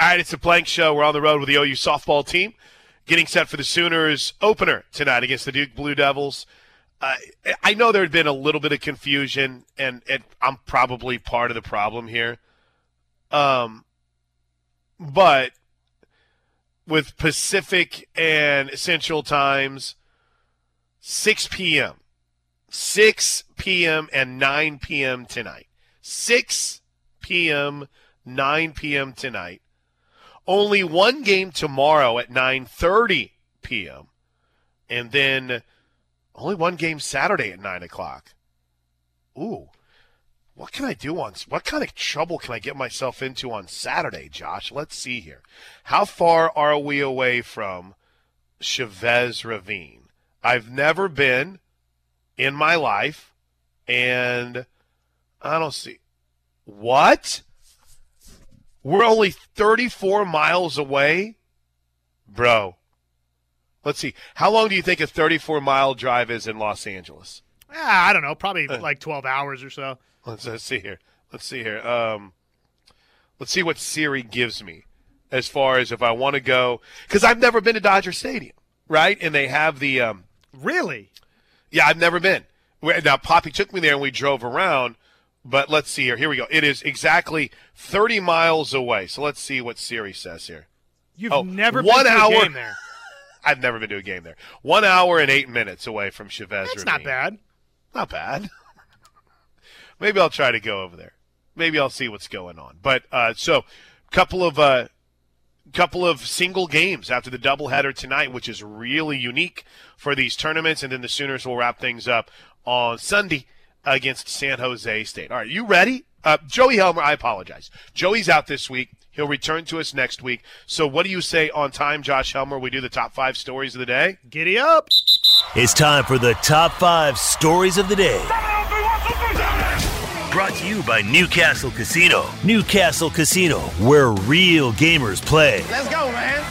All right, it's a Plank show. We're on the road with the OU softball team, getting set for the Sooners opener tonight against the Duke Blue Devils. Uh, I know there had been a little bit of confusion, and, and I'm probably part of the problem here. Um, but with Pacific and Central times, 6 p.m., 6 p.m. and 9 p.m. tonight. 6 p.m., 9 p.m. tonight. Only one game tomorrow at 9:30 p.m. and then only one game Saturday at 9 o'clock. Ooh, what can I do on what kind of trouble can I get myself into on Saturday, Josh? Let's see here. How far are we away from Chavez Ravine? I've never been in my life, and I don't see what. We're only 34 miles away? Bro. Let's see. How long do you think a 34 mile drive is in Los Angeles? Ah, I don't know. Probably like 12 hours or so. Let's, let's see here. Let's see here. Um, let's see what Siri gives me as far as if I want to go. Because I've never been to Dodger Stadium, right? And they have the. Um, really? Yeah, I've never been. Now, Poppy took me there and we drove around. But let's see here. Here we go. It is exactly 30 miles away. So let's see what Siri says here. You've oh, never one been to hour, a game there. I've never been to a game there. One hour and eight minutes away from Chavez. That's not bad. Not bad. Maybe I'll try to go over there. Maybe I'll see what's going on. But uh, so, couple of uh, couple of single games after the doubleheader tonight, which is really unique for these tournaments, and then the Sooners will wrap things up on Sunday against San Jose State. All right, you ready? Uh, Joey Helmer, I apologize. Joey's out this week. He'll return to us next week. So, what do you say on time, Josh Helmer? We do the top five stories of the day. Giddy up! It's time for the top five stories of the day. Brought to you by Newcastle Casino. Newcastle Casino, where real gamers play. Let's go, man.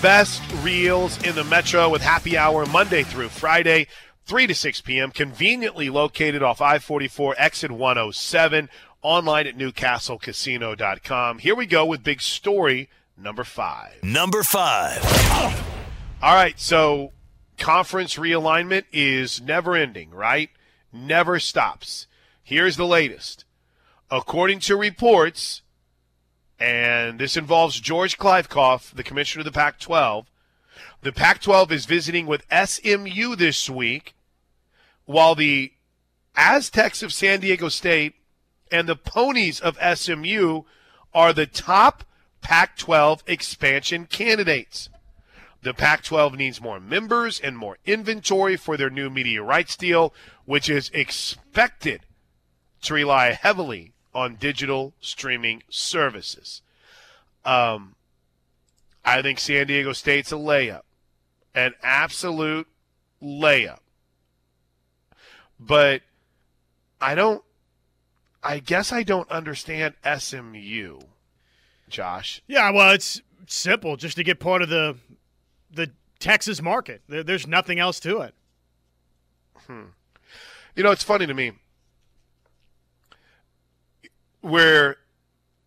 Best reels in the Metro with happy hour Monday through Friday. 3 to 6 p.m., conveniently located off I 44 exit 107, online at newcastlecasino.com. Here we go with big story number five. Number five. All right, so conference realignment is never ending, right? Never stops. Here's the latest. According to reports, and this involves George Kliavkoff, the commissioner of the Pac 12, the Pac 12 is visiting with SMU this week while the Aztecs of San Diego State and the Ponies of SMU are the top Pac 12 expansion candidates. The Pac 12 needs more members and more inventory for their new media rights deal, which is expected to rely heavily on digital streaming services. Um, I think San Diego State's a layup, an absolute layup but I don't. I guess I don't understand SMU, Josh. Yeah, well, it's simple. Just to get part of the the Texas market. There, there's nothing else to it. Hmm. You know, it's funny to me where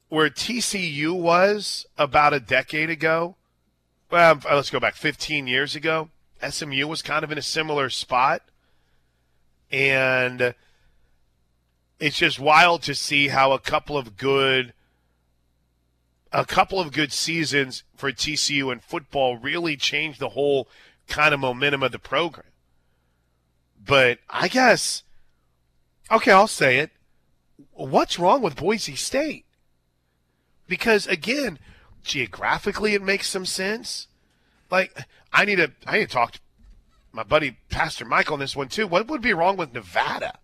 where TCU was about a decade ago. Well, let's go back 15 years ago. SMU was kind of in a similar spot and it's just wild to see how a couple of good a couple of good seasons for TCU in football really changed the whole kind of momentum of the program. But I guess okay, I'll say it. What's wrong with Boise State? Because again, geographically it makes some sense. Like I need to I need to talk to my buddy Pastor Michael on this one too. What would be wrong with Nevada?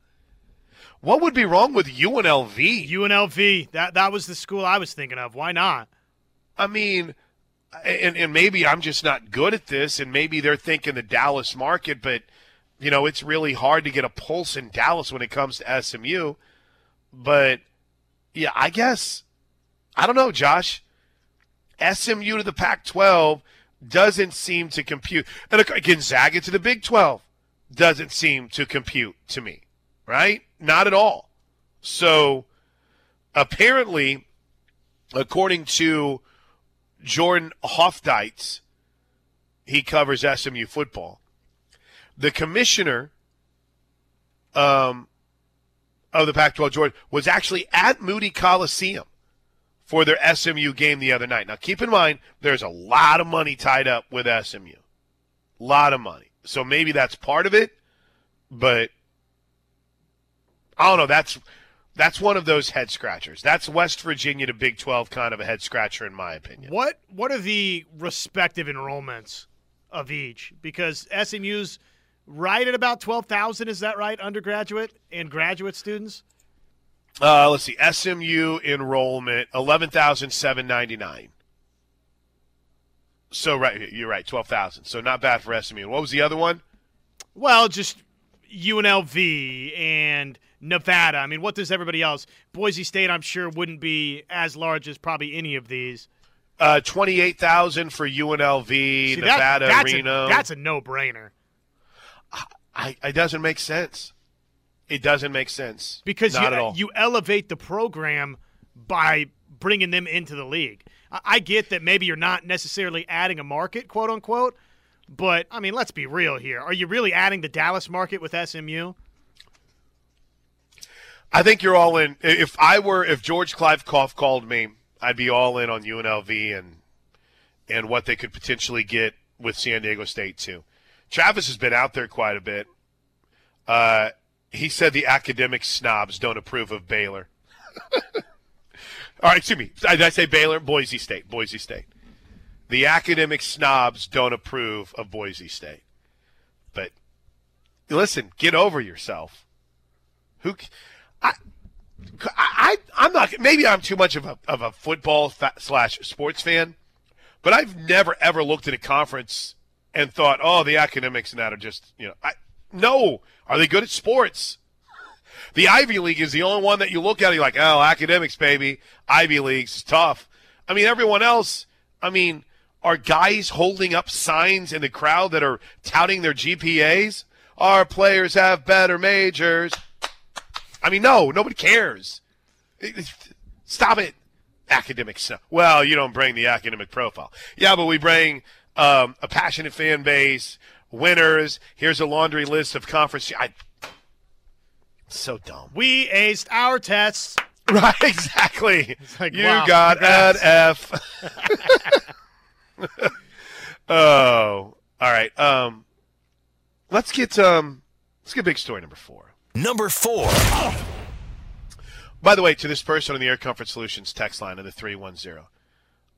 What would be wrong with UNLV? UNLV. That that was the school I was thinking of. Why not? I mean, and, and maybe I'm just not good at this, and maybe they're thinking the Dallas market, but you know it's really hard to get a pulse in Dallas when it comes to SMU. But yeah, I guess I don't know, Josh. SMU to the Pac-12 doesn't seem to compute. And Gonzaga to the Big 12 doesn't seem to compute to me, right? Not at all. So apparently, according to Jordan Hofdeitz, he covers SMU football. The commissioner um, of the Pac 12, Jordan, was actually at Moody Coliseum for their SMU game the other night. Now, keep in mind, there's a lot of money tied up with SMU. A lot of money. So maybe that's part of it, but I don't know. That's that's one of those head scratchers. That's West Virginia to Big 12 kind of a head scratcher, in my opinion. What What are the respective enrollments of each? Because SMU's right at about 12,000, is that right, undergraduate and graduate students? Uh, let's see. SMU enrollment, 11,799. So, right, you're right, 12,000. So, not bad for SMU. What was the other one? Well, just UNLV and Nevada. I mean, what does everybody else? Boise State, I'm sure, wouldn't be as large as probably any of these. Uh, 28,000 for UNLV, See, Nevada, that, that's Reno. A, that's a no brainer. I, it doesn't make sense. It doesn't make sense because Not you you elevate the program by bringing them into the league. I, get that maybe you're not necessarily adding a market, quote unquote, but I mean, let's be real here. Are you really adding the Dallas market with SMU? I think you're all in. If I were, if George Kliavkoff called me, I'd be all in on UNLV and and what they could potentially get with San Diego State too. Travis has been out there quite a bit. Uh, he said the academic snobs don't approve of Baylor. All right, excuse me. Did I say Baylor? Boise State. Boise State. The academic snobs don't approve of Boise State. But listen, get over yourself. Who? I, I, I'm not. Maybe I'm too much of a of a football slash sports fan, but I've never ever looked at a conference and thought, oh, the academics and that are just, you know, I, no. Are they good at sports? The Ivy League is the only one that you look at and you're like, oh, academics, baby. Ivy League's tough. I mean, everyone else, I mean, are guys holding up signs in the crowd that are touting their GPAs? Our players have better majors. I mean, no, nobody cares. Stop it. Academics. Well, you don't bring the academic profile. Yeah, but we bring um, a passionate fan base, winners. Here's a laundry list of conference. I, so dumb. We aced our tests. Right, exactly. Like, you wow, got an F. oh, all right. Um, let's get um, let's get big story number four. Number four. By the way, to this person on the Air Comfort Solutions text line of the three one zero.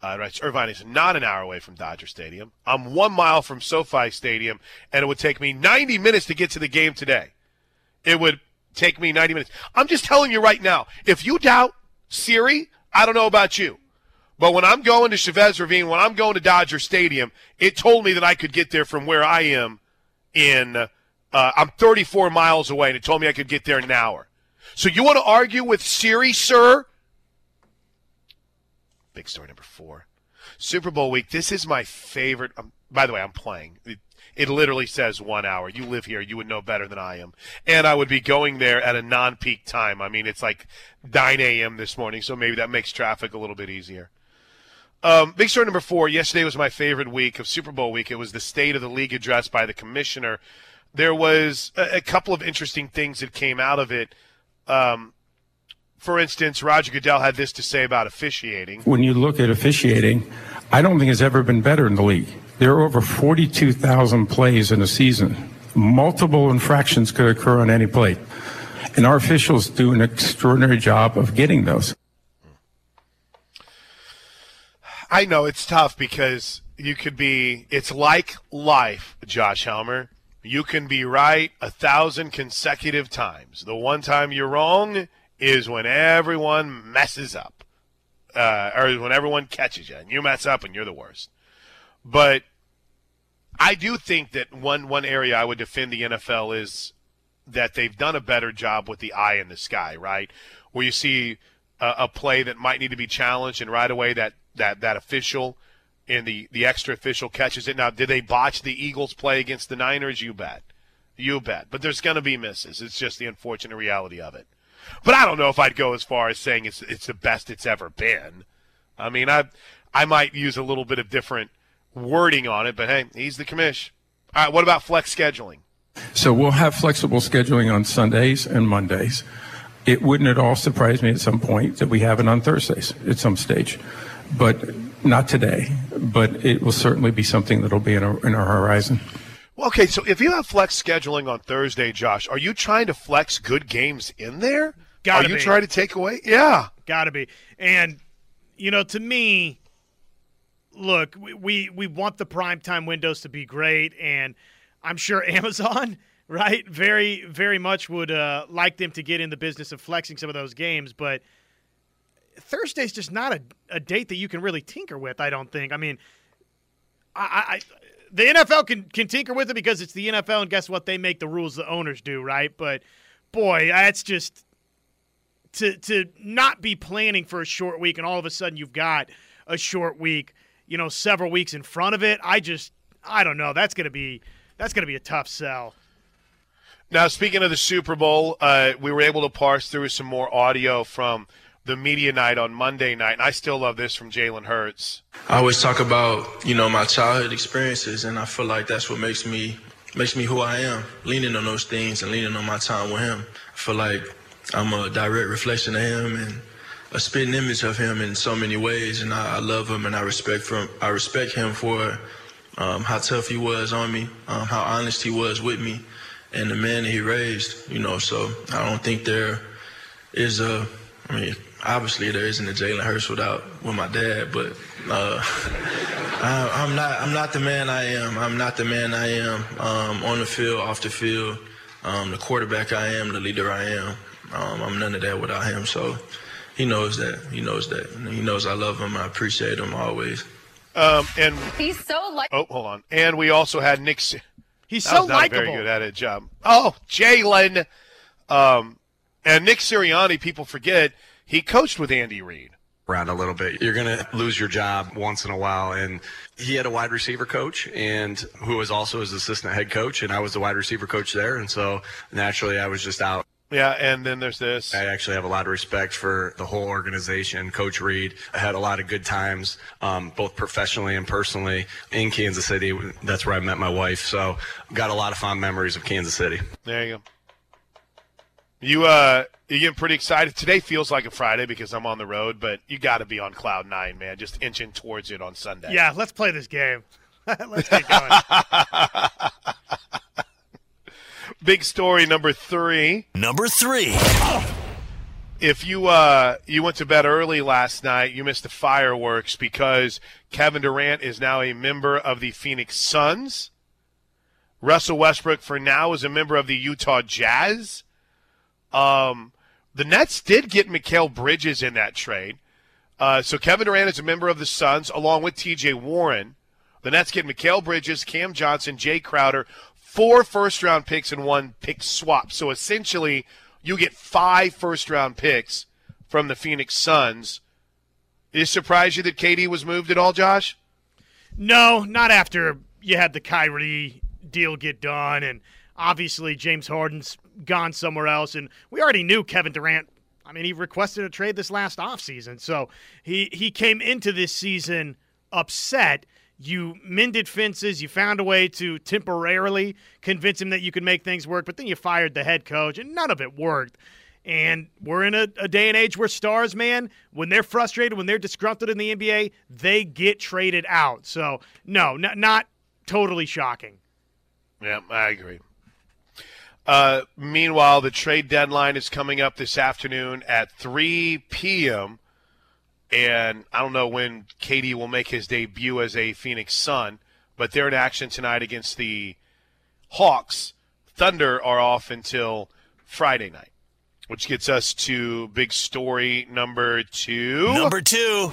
Uh, right, Irvine is not an hour away from Dodger Stadium. I'm one mile from SoFi Stadium, and it would take me 90 minutes to get to the game today. It would take me 90 minutes. I'm just telling you right now, if you doubt Siri, I don't know about you. But when I'm going to Chavez Ravine, when I'm going to Dodger Stadium, it told me that I could get there from where I am in, uh, I'm 34 miles away, and it told me I could get there in an hour. So you want to argue with Siri, sir? Big story number four. Super Bowl week. This is my favorite. Um, by the way, I'm playing. It, it, literally says one hour. You live here. You would know better than I am. And I would be going there at a non peak time. I mean, it's like 9 a.m. this morning, so maybe that makes traffic a little bit easier. Um, big story number four. Yesterday was my favorite week of Super Bowl week. It was the State of the League address by the commissioner. There was a, a couple of interesting things that came out of it. Um, for instance, Roger Goodell had this to say about officiating. When you look at officiating, I don't think it's ever been better in the league. There are over 42,000 plays in a season. Multiple infractions could occur on any play. And our officials do an extraordinary job of getting those. I know it's tough because you could be, it's like life, Josh Helmer. You can be right a thousand consecutive times. The one time you're wrong, is when everyone messes up, uh, or when everyone catches you and you mess up and you're the worst. But I do think that one one area I would defend the NFL is that they've done a better job with the eye in the sky, right? Where you see a, a play that might need to be challenged, and right away that that that official and the the extra official catches it. Now, did they botch the Eagles play against the Niners? You bet, you bet. But there's going to be misses. It's just the unfortunate reality of it. But I don't know if I'd go as far as saying it's it's the best it's ever been. I mean, I I might use a little bit of different wording on it, but hey, he's the commish. All right, what about flex scheduling? So we'll have flexible scheduling on Sundays and Mondays. It wouldn't at all surprise me at some point that we have it on Thursdays at some stage, but not today. But it will certainly be something that'll be in our, in our horizon. Well, okay, so if you have flex scheduling on Thursday, Josh, are you trying to flex good games in there? Gotta be. are you be. trying to take away? Yeah. Got to be. And you know, to me, look, we, we want the primetime windows to be great, and I'm sure Amazon, right, very very much would uh, like them to get in the business of flexing some of those games, but. Thursday's just not a, a date that you can really tinker with. I don't think. I mean, I the NFL can can tinker with it because it's the NFL, and guess what? They make the rules the owners do, right? But boy, that's just to to not be planning for a short week and all of a sudden you've got a short week, you know, several weeks in front of it. I just I don't know. That's gonna be that's gonna be a tough sell. Now, speaking of the Super Bowl, uh, we were able to parse through some more audio from the media night on Monday night, and I still love this from Jalen Hurts. I always talk about, you know, my childhood experiences, and I feel like that's what makes me makes me who I am. Leaning on those things and leaning on my time with him. I feel like I'm a direct reflection of him and a spitting image of him in so many ways, and I, I love him and I respect from I respect him for um, how tough he was on me, um, how honest he was with me, and the man that he raised. You know, so I don't think there is a. I mean, obviously there isn't a Jalen Hurts without with my dad, but uh, I, I'm not. I'm not the man I am. I'm not the man I am um, on the field, off the field. Um, the quarterback I am, the leader I am. Um, I'm none of that without him. So he knows that. He knows that. He knows I love him. I appreciate him always. Um, and He's so like. oh, hold on. And we also had Nick. Si- He's That so was not a very good at it job. Oh, Jalen. Um, and Nick Sirianni, people forget, he coached with Andy Reid. around a little bit. You're going to lose your job once in a while. And he had a wide receiver coach and who was also his assistant head coach. And I was the wide receiver coach there. And so naturally I was just out. Yeah, and then there's this. I actually have a lot of respect for the whole organization, Coach Reid. I had a lot of good times, um, both professionally and personally in Kansas City. That's where I met my wife. So got a lot of fond memories of Kansas City. There you go. You uh, you getting pretty excited. Today feels like a Friday because I'm on the road, but you got to be on cloud nine, man. Just inching towards it on Sunday. Yeah, let's play this game. let's get going. Big story number three. Number three. if you uh you went to bed early last night, you missed the fireworks because Kevin Durant is now a member of the Phoenix Suns. Russell Westbrook for now is a member of the Utah Jazz. Um the Nets did get Mikal Bridges in that trade. Uh, so Kevin Durant is a member of the Suns along with TJ Warren. The Nets get Mikal Bridges, Cam Johnson, Jae Crowder, four first round picks and one pick swap. So essentially, you get five first round picks from the Phoenix Suns. Did it surprise you that KD was moved at all, Josh? No, not after you had the Kyrie deal get done, and obviously James Harden's gone somewhere else, and we already knew Kevin Durant. I mean, he requested a trade this last offseason, so he he came into this season upset. You mended fences. You found a way to temporarily convince him that you could make things work, but then you fired the head coach, and none of it worked. And we're in a, a day and age where stars, man, when they're frustrated, when they're disgruntled in the NBA, they get traded out. So, no, n- not totally shocking. Yeah, I agree. Uh, meanwhile, the trade deadline is coming up this afternoon at 3 p.m. And I don't know when KD will make his debut as a Phoenix Sun, but they're in action tonight against the Hawks. Thunder are off until Friday night, which gets us to big story number two. Number two.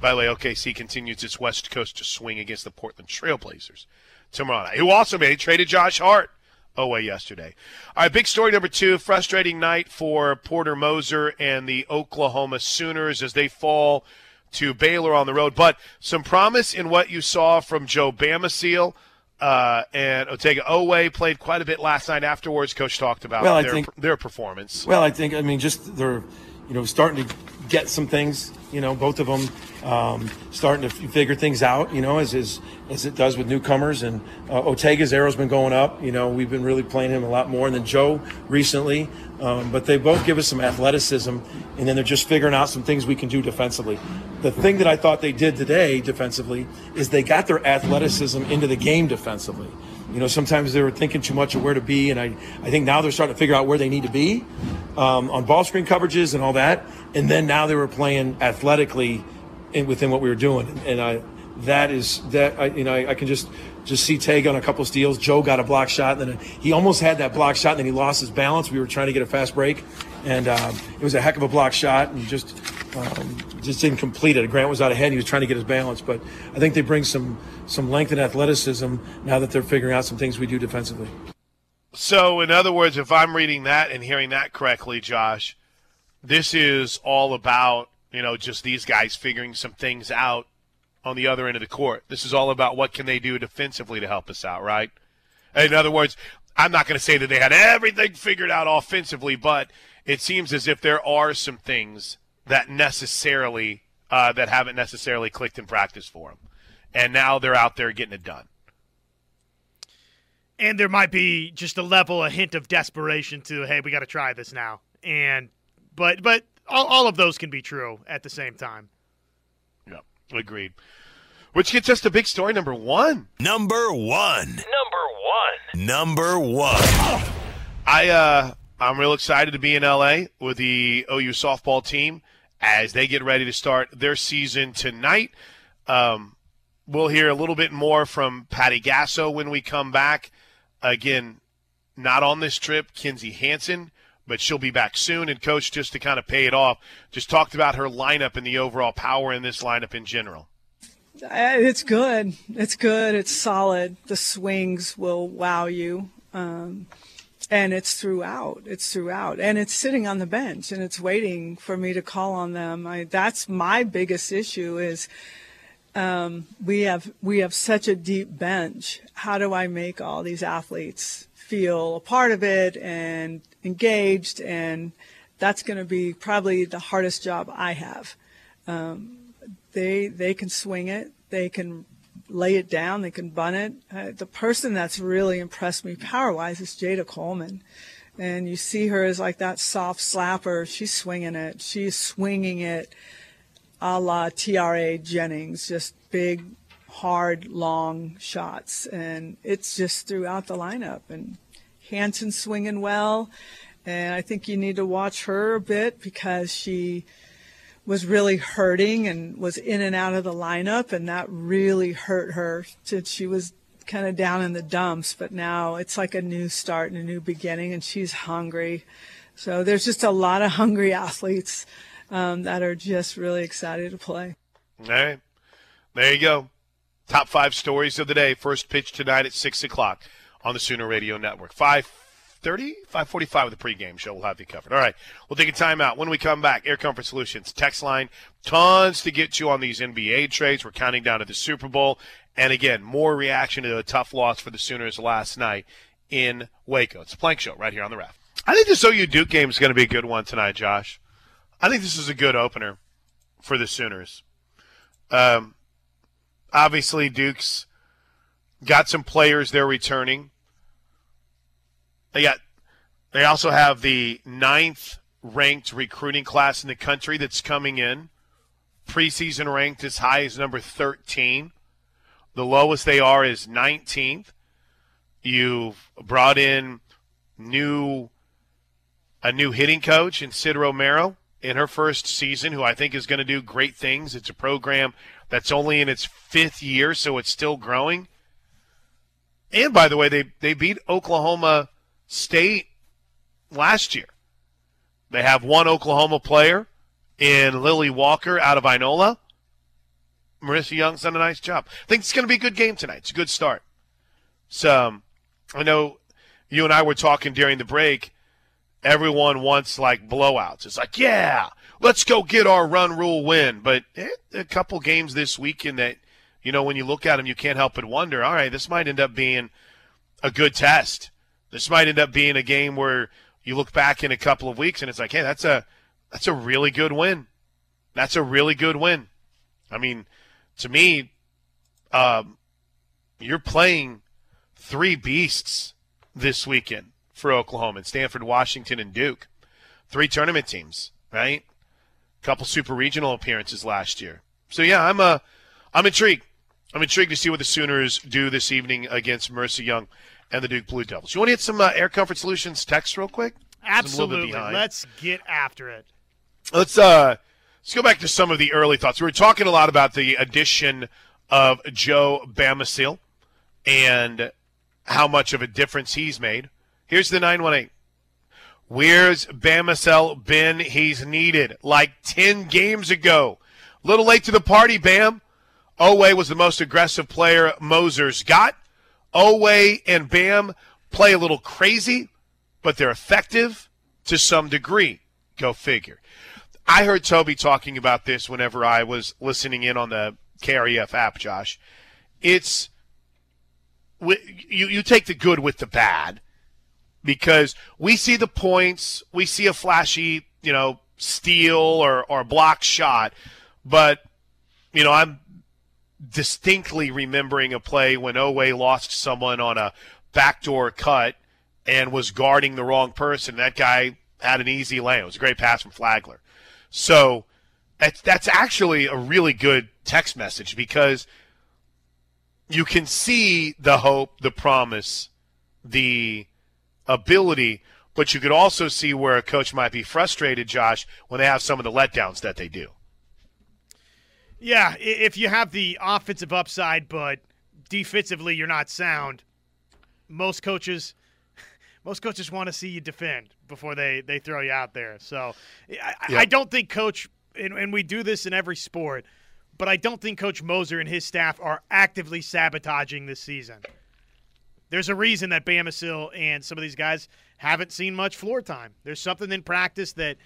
By the way, OKC continues its West Coast to swing against the Portland Trailblazers tomorrow night, who also made traded Josh Hart away yesterday. All right, big story number two. Frustrating night for Porter Moser and the Oklahoma Sooners as they fall to Baylor on the road. But some promise in what you saw from Joe Bamisile. Uh, and Otega Oweh played quite a bit last night afterwards. Coach talked about Well, I their, think- their performance. Well, I think I mean just they're you know starting to get some things You know, both of them um, starting to figure things out. You know, as as, as it does with newcomers. And uh, Otega's arrow's been going up. You know, we've been really playing him a lot more. Then Joe recently. Um, but they both give us some athleticism, and then they're just figuring out some things we can do defensively. The thing that I thought they did today defensively is they got their athleticism into the game defensively. You know, sometimes they were thinking too much of where to be, and I, I think now they're starting to figure out where they need to be um, on ball screen coverages and all that. And then now they were playing athletically in, within what we were doing, and I that is that I, you know I, I can just just see Tega on a couple steals. Joe got a block shot, and then he almost had that block shot, and then he lost his balance. We were trying to get a fast break, and um, it was a heck of a block shot, and just um, just didn't complete it. Grant was out ahead. He was trying to get his balance, but I think they bring some some length and athleticism now that they're figuring out some things we do defensively. So, in other words, if I'm reading that and hearing that correctly, Josh, this is all about you know just these guys figuring some things out on the other end of the court. This is all about what can they do defensively to help us out, right? In other words, I'm not going to say that they had everything figured out offensively, but it seems as if there are some things that necessarily uh, that haven't necessarily clicked in practice for them, and now they're out there getting it done. And there might be just a level, a hint of desperation to, hey, we got to try this now. And but but all, all of those can be true at the same time. Yep, agreed. Which gets us to big story number one. Number one. Number one. Number one. I uh I'm real excited to be in LA with the OU softball team as they get ready to start their season tonight. Um, we'll hear a little bit more from Patty Gasso when we come back. Again, not on this trip, Kinzie Hansen, but she'll be back soon. And coach, just to kind of pay it off, just talked about her lineup and the overall power in this lineup in general. Uh, It's good. It's good. It's solid. The swings will wow you. Um, and it's throughout. It's throughout. And it's sitting on the bench and it's waiting for me to call on them. I, that's my biggest issue is um, we have we have such a deep bench. How do I make all these athletes feel a part of it and engaged? And that's going to be probably the hardest job I have. Um, they they can swing it. They can lay it down. They can bun it. Uh, the person that's really impressed me power wise is Jada Coleman. And you see her as like that soft slapper. She's swinging it. She's swinging it a la Tiare Jennings, just big, hard, long shots. And it's just throughout the lineup. And Hansen swinging well. And I think you need to watch her a bit because she was really hurting and was in and out of the lineup, and that really hurt her. She was kind of down in the dumps, but now it's like a new start and a new beginning, and she's hungry. So there's just a lot of hungry athletes um, that are just really excited to play. All right. There you go. Top five stories of the day. First pitch tonight at 6 o'clock on the Sooner Radio Network. 5.30, 5.45 with the pregame show. We'll have you covered. All right. We'll take a timeout. When we come back, Air Comfort Solutions text line. Tons to get you on these NBA trades. We're counting down to the Super Bowl. And again, more reaction to a tough loss for the Sooners last night in Waco. It's a plank show right here on the ref. I think this OU Duke game is going to be a good one tonight, Josh. I think this is a good opener for the Sooners. Um, obviously, Duke's got some players they're returning. They got. They also have the ninth ranked recruiting class in the country that's coming in. Preseason ranked as high as number 13. The lowest they are is 19th. You've brought in new a new hitting coach in Sid Romero in her first season, who I think is going to do great things. It's a program that's only in its fifth year, so it's still growing. And by the way, they they beat Oklahoma State last year. They have one Oklahoma player in Lily Walker out of Inola. Marissa Young's done a nice job. I think it's going to be a good game tonight. It's a good start. So um, I know you and I were talking during the break. Everyone wants like blowouts. It's like, yeah, let's go get our run rule win. But eh, a couple games this weekend that, you know, when you look at them, you can't help but wonder, all right, this might end up being a good test. This might end up being a game where you look back in a couple of weeks and it's like, hey, that's a that's a really good win. That's a really good win. I mean, to me, um, you're playing three beasts this weekend for Oklahoma and Stanford, Washington, and Duke. Three tournament teams, right? A couple super regional appearances last year. So yeah, I'm uh, I'm intrigued. I'm intrigued to see what the Sooners do this evening against Marissa Young and the Duke Blue Devils. You want to hit some uh, Air Comfort Solutions text real quick? Absolutely. Let's get after it. Let's uh, let's go back to some of the early thoughts. We were talking a lot about the addition of Joe Bamisile and how much of a difference he's made. Here's the 918. Where's Bamisile been? He's needed like 10 games ago. Little late to the party, Bam. Oweh was the most aggressive player Moser's got. Oweh and Bam play a little crazy, but they're effective to some degree. Go figure. I heard Toby talking about this whenever I was listening in on the KREF app, Josh. It's you you take the good with the bad because we see the points, we see a flashy, you know, steal or or block shot, but you know, I'm distinctly remembering a play when Oweh lost someone on a backdoor cut and was guarding the wrong person. That guy had an easy lane. It was a great pass from Flagler. So that's that's actually a really good text message because you can see the hope, the promise, the ability, but you could also see where a coach might be frustrated, Josh, when they have some of the letdowns that they do. Yeah, if you have the offensive upside, but defensively you're not sound, most coaches most coaches want to see you defend before they, they throw you out there. So I, yep. I don't think coach and, and we do this in every sport, but I don't think Coach Moser and his staff are actively sabotaging this season. There's a reason that Bamisile and some of these guys haven't seen much floor time. There's something in practice that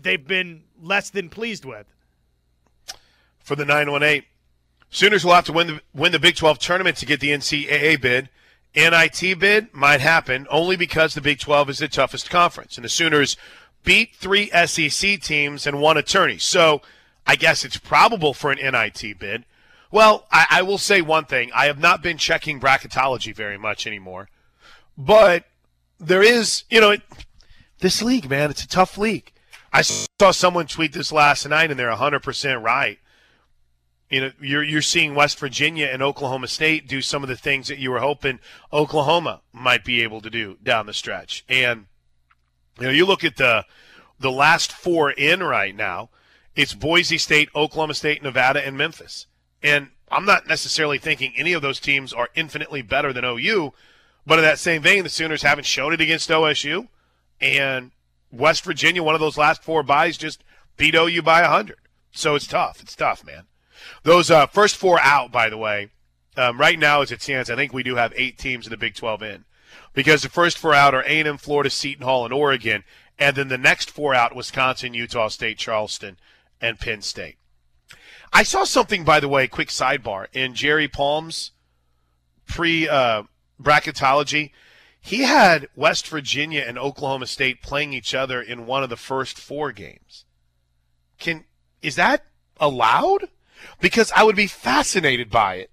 they've been less than pleased with. For the 918, Sooners will have to win the, win the Big 12 tournament to get the NCAA bid. NIT bid might happen only because the Big 12 is the toughest conference, and the Sooners beat three SEC teams and one attorney. So I guess it's probable for an NIT bid. Well, I, I will say one thing. I have not been checking bracketology very much anymore. But there is, you know, it, this league, man, it's a tough league. I saw someone tweet this last night, and they're 100% right. You know, you're you're seeing West Virginia and Oklahoma State do some of the things that you were hoping Oklahoma might be able to do down the stretch. And you know, you look at the the last four in right now. It's Boise State, Oklahoma State, Nevada, and Memphis. And I'm not necessarily thinking any of those teams are infinitely better than OU, but in that same vein, the Sooners haven't shown it against OSU, and West Virginia, one of those last four byes, just beat OU by 100. So it's tough. It's tough, man. Those uh, first four out, by the way, um, right now as it stands, I think we do have eight teams in the Big 12 in because the first four out are A&M, Florida, Seton Hall, and Oregon, and then the next four out: Wisconsin, Utah State, Charleston, and Penn State. I saw something, by the way, quick sidebar in Jerry Palm's pre uh, bracketology. He had West Virginia and Oklahoma State playing each other in one of the first four games. Can is that allowed? Because I would be fascinated by it.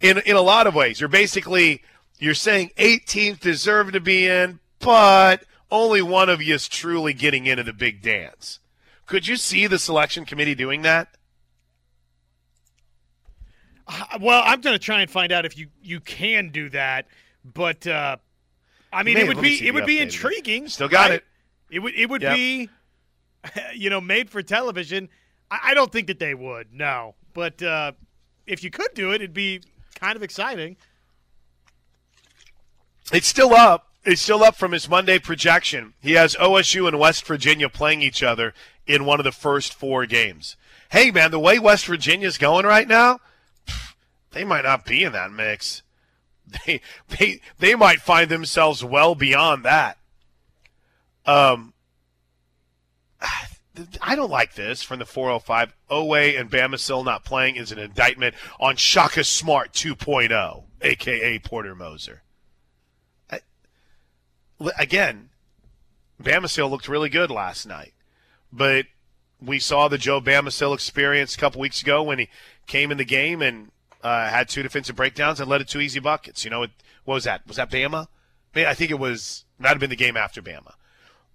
In in a lot of ways, you're basically you're saying eight teams deserve to be in, but only one of you is truly getting into the big dance. Could you see the selection committee doing that? Uh, well, I'm going to try and find out if you, you can do that, but uh, I mean, Man, it would be it would be intriguing. Still got right? it. It would it would yep. be, you know, made for television. I, don't think that they would. No, but uh, if you could do it, it'd be kind of exciting. It's still up. It's still up from his Monday projection. He has OSU and West Virginia playing each other in one of the first four games. Hey, man, the way West Virginia's going right now, they might not be in that mix. They they they might find themselves well beyond that. Um, I don't like this from the 405. Oweh and Bamisile not playing is an indictment on Shaka Smart 2.0, aka Porter Moser again, Bamisile looked really good last night, but we saw the Joe Bamisile experience a couple weeks ago when he came in the game and uh, had two defensive breakdowns and led to two easy buckets. You know, it, what was that? Was that Bama? I think it was. Might have been the game after Bama,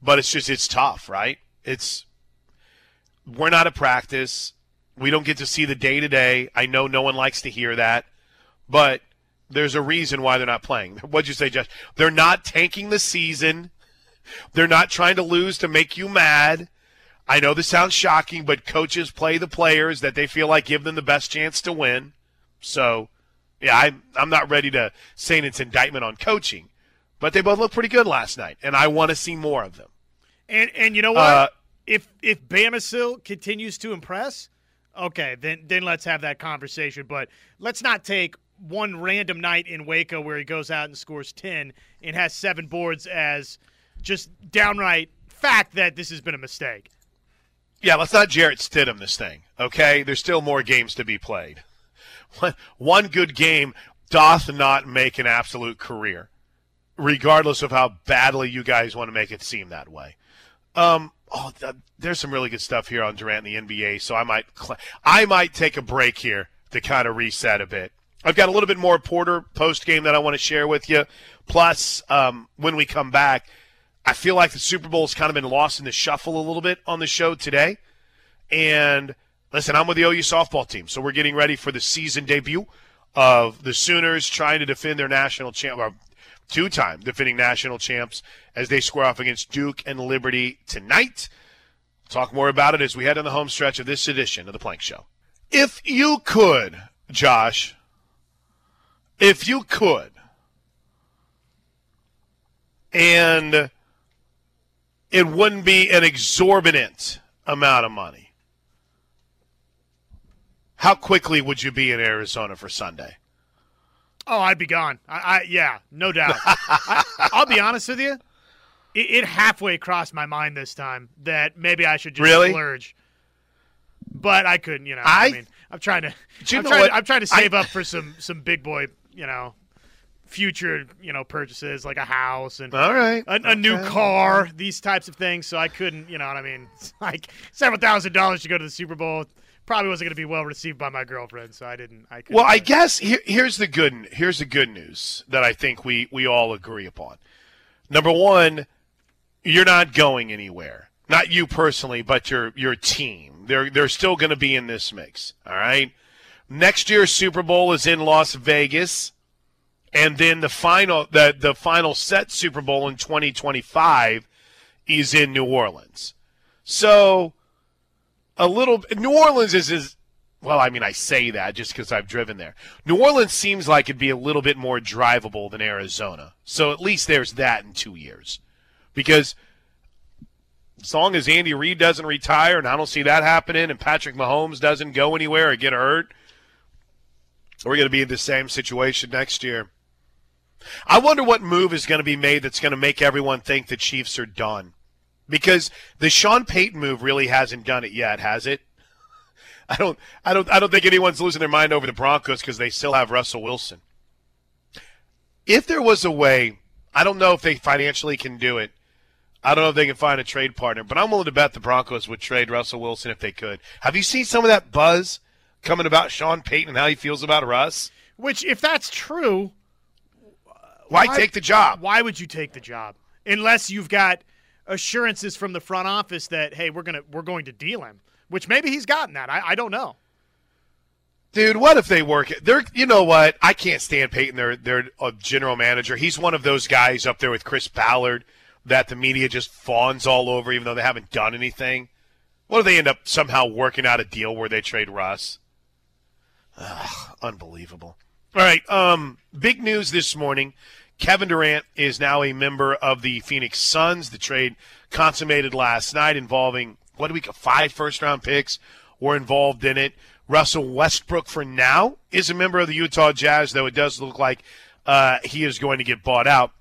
but it's just it's tough, right? It's we're not at practice. We don't get to see the day to day. I know no one likes to hear that, but there's a reason why they're not playing. What'd you say, Josh? They're not tanking the season. They're not trying to lose to make you mad. I know this sounds shocking, but coaches play the players that they feel like give them the best chance to win. So, yeah, I'm, I'm not ready to say it's indictment on coaching, but they both looked pretty good last night, and I want to see more of them. And and you know what? Uh, if if Bamisile continues to impress, okay, then then let's have that conversation. But let's not take one random night in Waco where he goes out and scores ten and has seven boards as just downright fact that this has been a mistake. Yeah, let's not Jarrett Stidham this thing. Okay, there's still more games to be played. One good game doth not make an absolute career, regardless of how badly you guys want to make it seem that way. Um, oh, th- there's some really good stuff here on Durant in the NBA, so I might cl- I might take a break here to kind of reset a bit. I've got a little bit more Porter post game that I want to share with you. Plus, um, when we come back, I feel like the Super Bowl has kind of been lost in the shuffle a little bit on the show today. And listen, I'm with the OU softball team, so we're getting ready for the season debut of the Sooners trying to defend their national champ, or two-time defending national champs, as they square off against Duke and Liberty tonight. Talk more about it as we head on the home stretch of this edition of the Plank Show. If you could, Josh, if you could, and it wouldn't be an exorbitant amount of money. How quickly would you be in Arizona for Sunday? Oh, I'd be gone. I, I yeah, no doubt. I, will be honest with you. It, it, halfway crossed my mind this time that maybe I should just really? splurge, but I couldn't. You know, I, I mean, I'm trying to. I'm trying, to, I'm trying to save up for some some big boy. You know, future, you know, purchases like a house and all right, a, a okay. new car, these types of things. So I couldn't, you know what I mean? It's like several thousand dollars to go to the Super Bowl. Probably wasn't going to be well received by my girlfriend, so I didn't. I well, I guess here, here's the good here's the good news that I think we we all agree upon. Number one, you're not going anywhere. Not you personally, but your your team. They're they're still going to be in this mix. All right. Next year's Super Bowl is in Las Vegas and then the final the the final set Super Bowl in 2025 is in New Orleans. So a little New Orleans is is well, I mean, I say that just because I've driven there. New Orleans seems like it'd be a little bit more drivable than Arizona. So at least there's that in two years. Because as long as Andy Reid doesn't retire, and I don't see that happening, and Patrick Mahomes doesn't go anywhere or get hurt, we're going to be in the same situation next year. I wonder what move is going to be made that's going to make everyone think the Chiefs are done. Because the Sean Payton move really hasn't done it yet, has it? I don't I don't I don't think anyone's losing their mind over the Broncos because they still have Russell Wilson. If there was a way, I don't know if they financially can do it. I don't know if they can find a trade partner, but I'm willing to bet the Broncos would trade Russell Wilson if they could. Have you seen some of that buzz coming about Sean Payton and how he feels about Russ? Which, if that's true, why, why take the job? Why would you take the job unless you've got assurances from the front office that hey, we're gonna we're going to deal him? Which maybe he's gotten that. I, I don't know. Dude, what if they work? It? They're, you know what? I can't stand Payton. they're a general manager. He's one of those guys up there with Chris Ballard that the media just fawns all over, even though they haven't done anything. What if they end up somehow working out a deal where they trade Russ? Ugh, unbelievable. All right. Um, big news this morning. Kevin Durant is now a member of the Phoenix Suns. The trade consummated last night involving, what do we got, five first round picks were involved in it. Russell Westbrook, for now, is a member of the Utah Jazz, though it does look like uh, he is going to get bought out.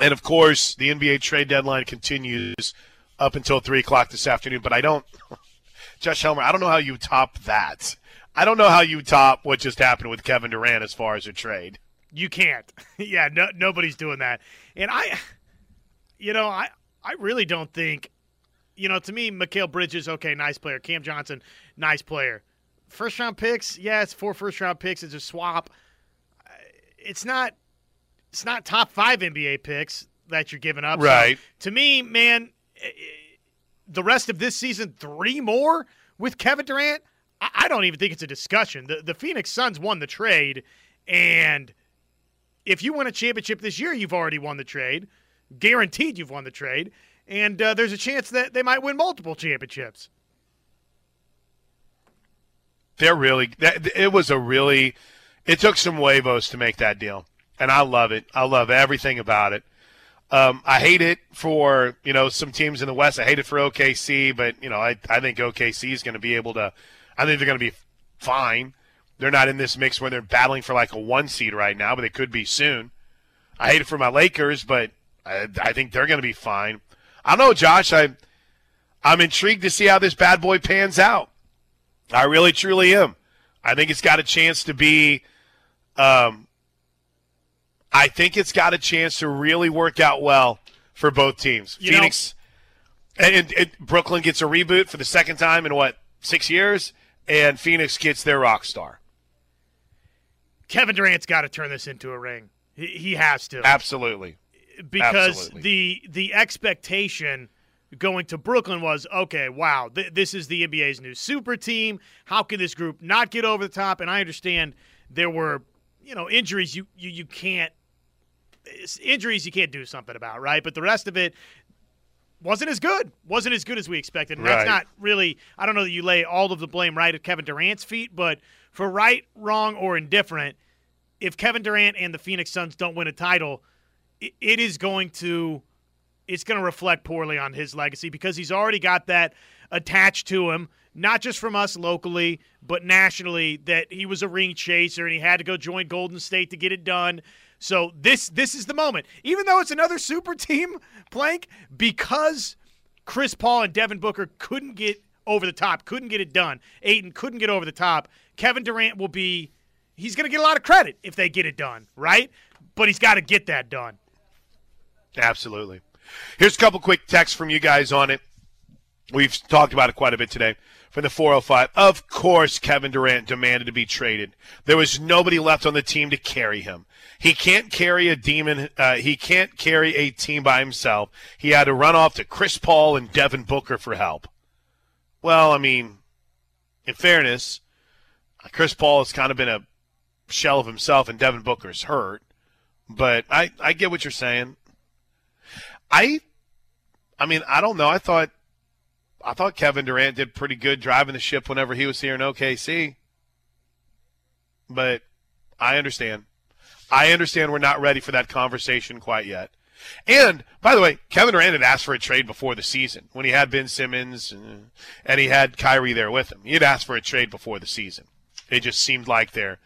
And of course, the NBA trade deadline continues up until 3 o'clock this afternoon. But I don't, Josh Helmer, I don't know how you top that. I don't know how you top what just happened with Kevin Durant as far as a trade. You can't. yeah, no, nobody's doing that. And I, you know, I, I really don't think you know, to me, Mikal Bridges, okay, nice player. Cam Johnson, nice player. First round picks, yeah, it's four first round picks. It's a swap. Uh, It's not. It's not top five NBA picks that you're giving up. So, Right. to me, man, eh, eh, the rest of this season, three more with Kevin Durant. I, I don't even think it's a discussion. The the Phoenix Suns won the trade, and if you win a championship this year, you've already won the trade. Guaranteed, you've won the trade, and uh, there's a chance that they might win multiple championships. They're really that it was a really it took some huevos to make that deal. And I love it. I love everything about it. Um, I hate it for, you know, some teams in the West. I hate it for OKC, but you know, I I think OKC is going to be able to I think they're going to be fine. They're not in this mix where they're battling for like a one seed right now, but they could be soon. I hate it for my Lakers, but I, I think they're going to be fine. I don't know, Josh. I I'm intrigued to see how this bad boy pans out. I really, truly am. I think it's got a chance to be. Um, I think it's got a chance to really work out well for both teams. You know- Phoenix and, and, and Brooklyn gets a reboot for the second time in what six years, and Phoenix gets their rock star. Kevin Durant's got to turn this into a ring. He, he has to. Absolutely. because Absolutely. the the expectation going to Brooklyn was okay. Wow, th- this is the NBA's new super team. How can this group not get over the top? And I understand there were you know injuries you you, you can't injuries you can't do something about, right? But the rest of it wasn't as good. Wasn't as good as we expected. And Right. that's not really I don't know that you lay all of the blame right at Kevin Durant's feet, but for right, wrong, or indifferent, if Kevin Durant and the Phoenix Suns don't win a title, it, is going to it's going to reflect poorly on his legacy because he's already got that attached to him, not just from us locally, but nationally that he was a ring chaser and he had to go join Golden State to get it done. So this this is the moment. Even though it's another super team, Plank, because Chris Paul and Devin Booker couldn't get over the top, couldn't get it done. Ayton couldn't get over the top. Kevin Durant will be he's going to get a lot of credit if they get it done, right? But he's got to get that done. Absolutely. Here's a couple quick texts from you guys on it. We've talked about it quite a bit today. From the 405, of course, Kevin Durant demanded to be traded. There was nobody left on the team to carry him. He can't carry a demon. Uh, he can't carry a team by himself. He had to run off to Chris Paul and Devin Booker for help. Well, I mean, in fairness, Chris Paul has kind of been a shell of himself, and Devin Booker's hurt. But I, I get what you're saying. I, I mean, I don't know. I thought, I thought Kevin Durant did pretty good driving the ship whenever he was here in OKC. But I understand. I understand we're not ready for that conversation quite yet. And by the way, Kevin Durant had asked for a trade before the season when he had Ben Simmons uh, and he had Kyrie there with him. He had asked for a trade before the season. It just seemed like they're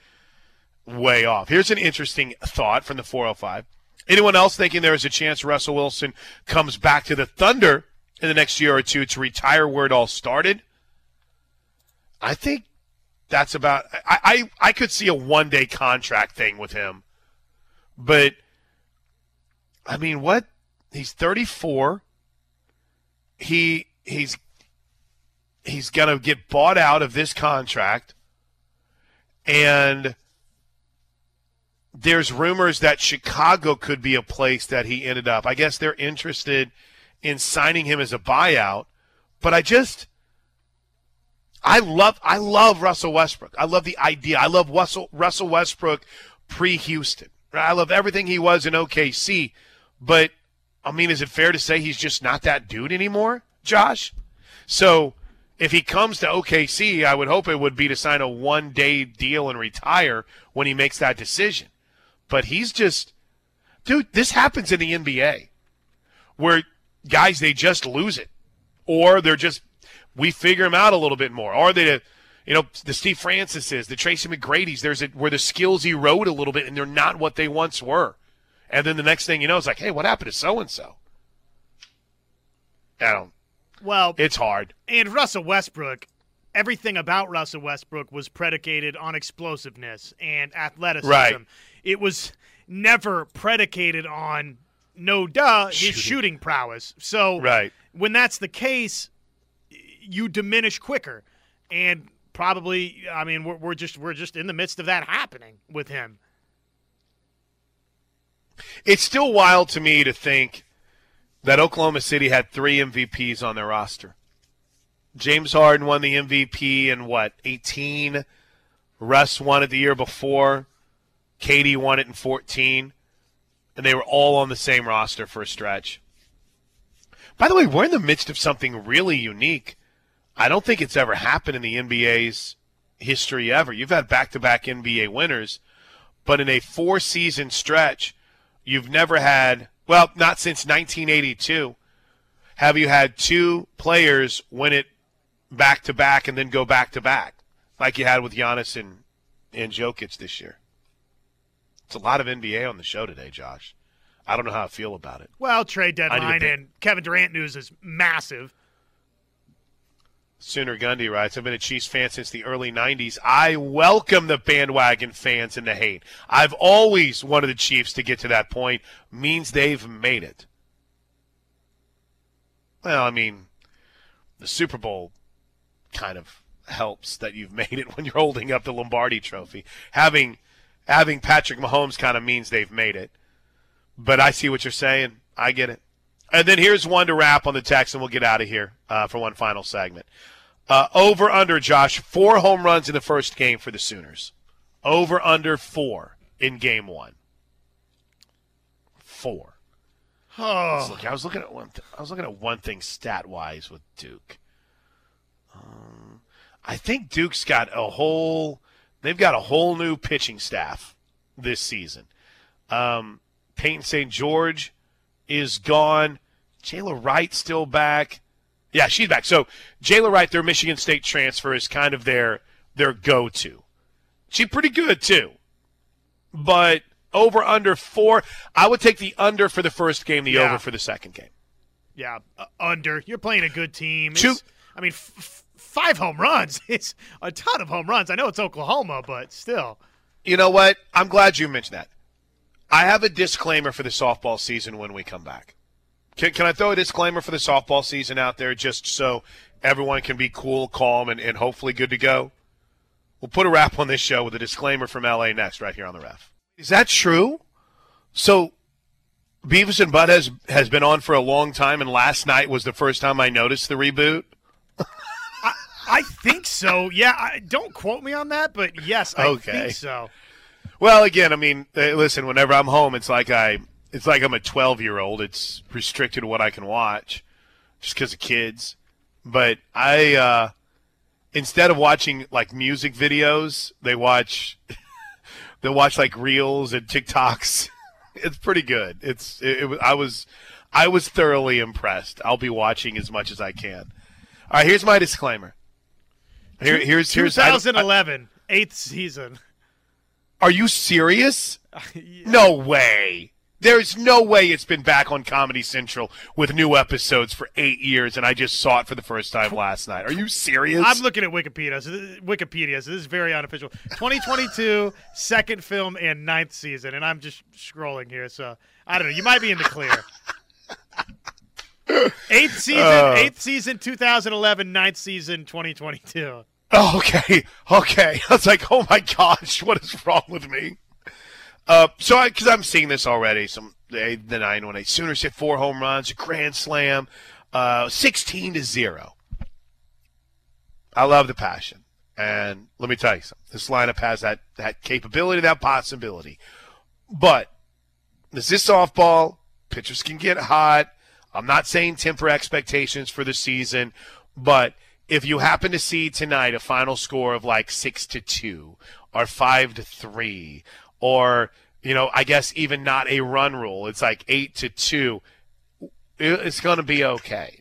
way off. Here's an interesting thought from the 405. Anyone else thinking there is a chance Russell Wilson comes back to the Thunder in the next year or two to retire where it all started? I think that's about. I I, I could see a one day contract thing with him, but I mean, what? He's 34. He he's he's gonna get bought out of this contract, and there's rumors that Chicago could be a place that he ended up. I guess they're interested in signing him as a buyout, but I just I love I love Russell Westbrook. I love the idea. I love Russell Russell Westbrook pre Houston. I love everything he was in OKC, but I mean, is it fair to say he's just not that dude anymore, Josh? So if he comes to OKC, I would hope it would be to sign a one day deal and retire when he makes that decision. But he's just, dude, this happens in the NBA where guys, they just lose it. Or they're just, we figure them out a little bit more. Or they, you know, the Steve Francis's, the Tracy McGrady's, there's a, where the skills erode a little bit and they're not what they once were. And then the next thing you know, it's like, hey, what happened to so and so? I don't, Well, it's hard. and Russell Westbrook, everything about Russell Westbrook was predicated on explosiveness and athleticism. Right. It was never predicated on no duh his Shooting. shooting prowess. So Right. when that's the case, you diminish quicker, and probably, I mean, we're, we're just we're just in the midst of that happening with him. It's still wild to me to think that Oklahoma City had three MVPs on their roster. James Harden won the MVP in what, 18? Russ won it the year before. KD won it in 14. And they were all on the same roster for a stretch. By the way, we're in the midst of something really unique. I don't think it's ever happened in the NBA's history ever. You've had back to back NBA winners, but in a four season stretch, you've never had, well, not since 1982, have you had two players win it back to back and then go back to back, like you had with Giannis and, and Jokic this year. It's a lot of NBA on the show today, Josh. I don't know how I feel about it. Well, trade deadline and Kevin Durant news is massive. Sooner Gundy writes, I've been a Chiefs fan since the early 90s. I welcome the bandwagon fans and the hate. I've always wanted the Chiefs to get to that point. Means they've made it. Well, I mean, the Super Bowl kind of helps that you've made it when you're holding up the Lombardi trophy. Having having Patrick Mahomes kind of means they've made it. But I see what you're saying. I get it. And then here's one to wrap on the text, and we'll get out of here uh, for one final segment. Uh, over under, Josh, four home runs in the first game for the Sooners. Over under four in game one. Four. Oh. Look, I was looking at one. Th- I was looking at one thing stat wise with Duke. Um, I think Duke's got a whole. They've got a whole new pitching staff this season. Um, Peyton St. George is gone. Jala Wright still back. Yeah, she's back. So Jala Wright, their Michigan State transfer, is kind of their their go to. She's pretty good too, but over under four. I would take the under for the first game, the Yeah. over for the second game. Yeah, uh, under. You're playing a good team. Two- It's- I mean, f- f- five home runs. It's a ton of home runs. I know it's Oklahoma, but still. You know what? I'm glad you mentioned that. I have a disclaimer for the softball season when we come back. Can, can I throw a disclaimer for the softball season out there just so everyone can be cool, calm, and, and hopefully good to go? We'll put a wrap on this show with a disclaimer from LA next, right here on the ref. Is that true? So Beavis and Bud has, has been on for a long time, and last night was the first time I noticed the reboot. I think so. Yeah, I, don't quote me on that, but yes, I Okay. think so. Well, again, I mean, uh, listen. Whenever I'm home, it's like I, it's like I'm a 12 year old. It's restricted what I can watch, just because of kids. But I, uh, instead of watching like music videos, they watch, they watch like reels and TikToks. It's pretty good. It's, it, it, I was, I was thoroughly impressed. I'll be watching as much as I can. All right, here's my disclaimer. Here, here's here's I I- 2011, eighth season. Are you serious? No way. There's no way it's been back on Comedy Central with new episodes for eight years, and I just saw it for the first time last night. Are you serious? I'm looking at Wikipedia. So this, Wikipedia. So this is very unofficial. 2022, second film and ninth season, and I'm just scrolling here. So I don't know. You might be in the clear. Eighth season, Uh. eighth season, 2011, ninth season, 2022. Oh, okay, okay. I was like, oh my gosh, what is wrong with me? Uh, so because I'm seeing this already. Some the the nine one eight Sooners hit four home runs, a grand slam, uh, sixteen to zero. I love the passion, and let me tell you something. This lineup has that that capability, that possibility. But this is softball. Pitchers can get hot. I'm not saying temper expectations for the season, but if you happen to see tonight a final score of like six to two or five to three, or you know, I guess even not a run rule, it's like eight to two. It's going to be okay.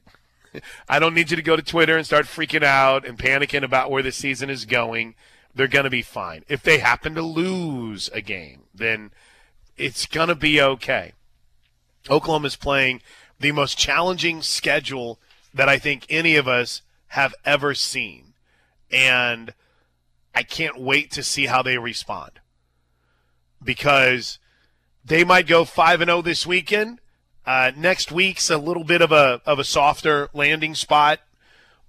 I don't need you to go to Twitter and start freaking out and panicking about where the season is going. They're going to be fine. If they happen to lose a game, then it's going to be okay. Oklahoma's playing the most challenging schedule that I think any of us have ever seen. And I can't wait to see how they respond. Because they might go 5 and 0 this weekend Uh, next week's a little bit of a of a softer landing spot,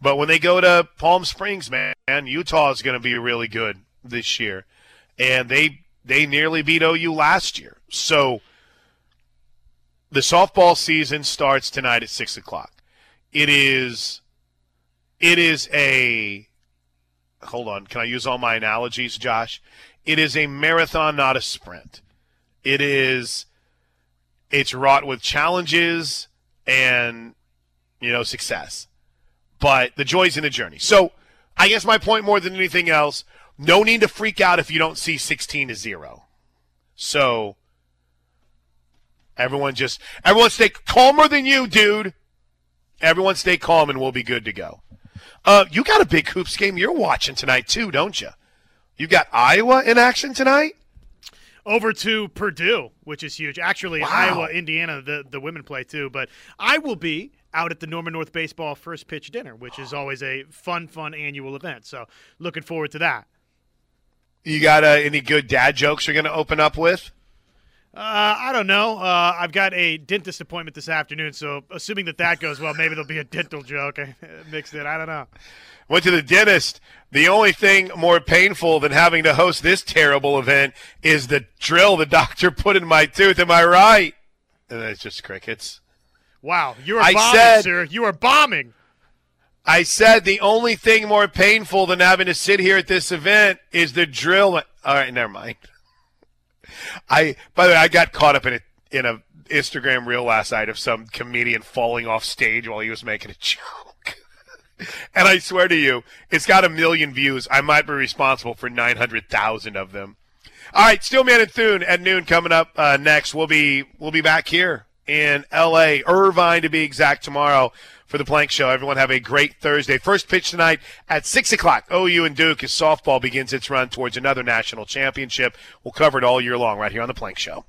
but when they go to Palm Springs, man, Utah is going to be really good this year, and they they nearly beat OU last year. So the softball season starts tonight at six o'clock. It is it is a hold on. Can I use all my analogies, Josh? It is a marathon, not a sprint. It is it's wrought with challenges and you know success but the joys in the journey so i guess my point more than anything else no need to freak out if you don't see 16 to 0 so everyone just everyone stay calmer than you dude everyone stay calm and we'll be good to go uh, you got a big hoops game you're watching tonight too don't you you got iowa in action tonight over to Purdue, which is huge. Actually, Wow. Iowa, Indiana, the, the women play too. But I will be out at the Norman North Baseball First Pitch Dinner, which is always a fun, fun annual event. So looking forward to that. you got uh, any good dad jokes you're going to open up with Uh, I don't know. Uh, I've got a dentist appointment this afternoon, so assuming that that goes well, maybe there'll be a dental joke mixed in. I don't know. went to the dentist. The only thing more painful than having to host this terrible event is the drill the doctor put in my tooth. Am I right? And it's just crickets. Wow, you are I bombing, said- sir. You are bombing. I said the only thing more painful than having to sit here at this event is the drill. All right, never mind. I by the way, I got caught up in a in a Instagram reel last night of some comedian falling off stage while he was making a joke. and I swear to you, it's got a million views. I might be responsible for 900,000 of them. All right, Steelman and Thune at noon coming up uh, next. We'll be we'll be back here in L.A., Irvine to be exact, tomorrow for the Plank Show. Everyone have a great Thursday. First pitch tonight at six o'clock. OU and Duke as softball begins its run towards another national championship. We'll cover it all year long right here on the Plank Show.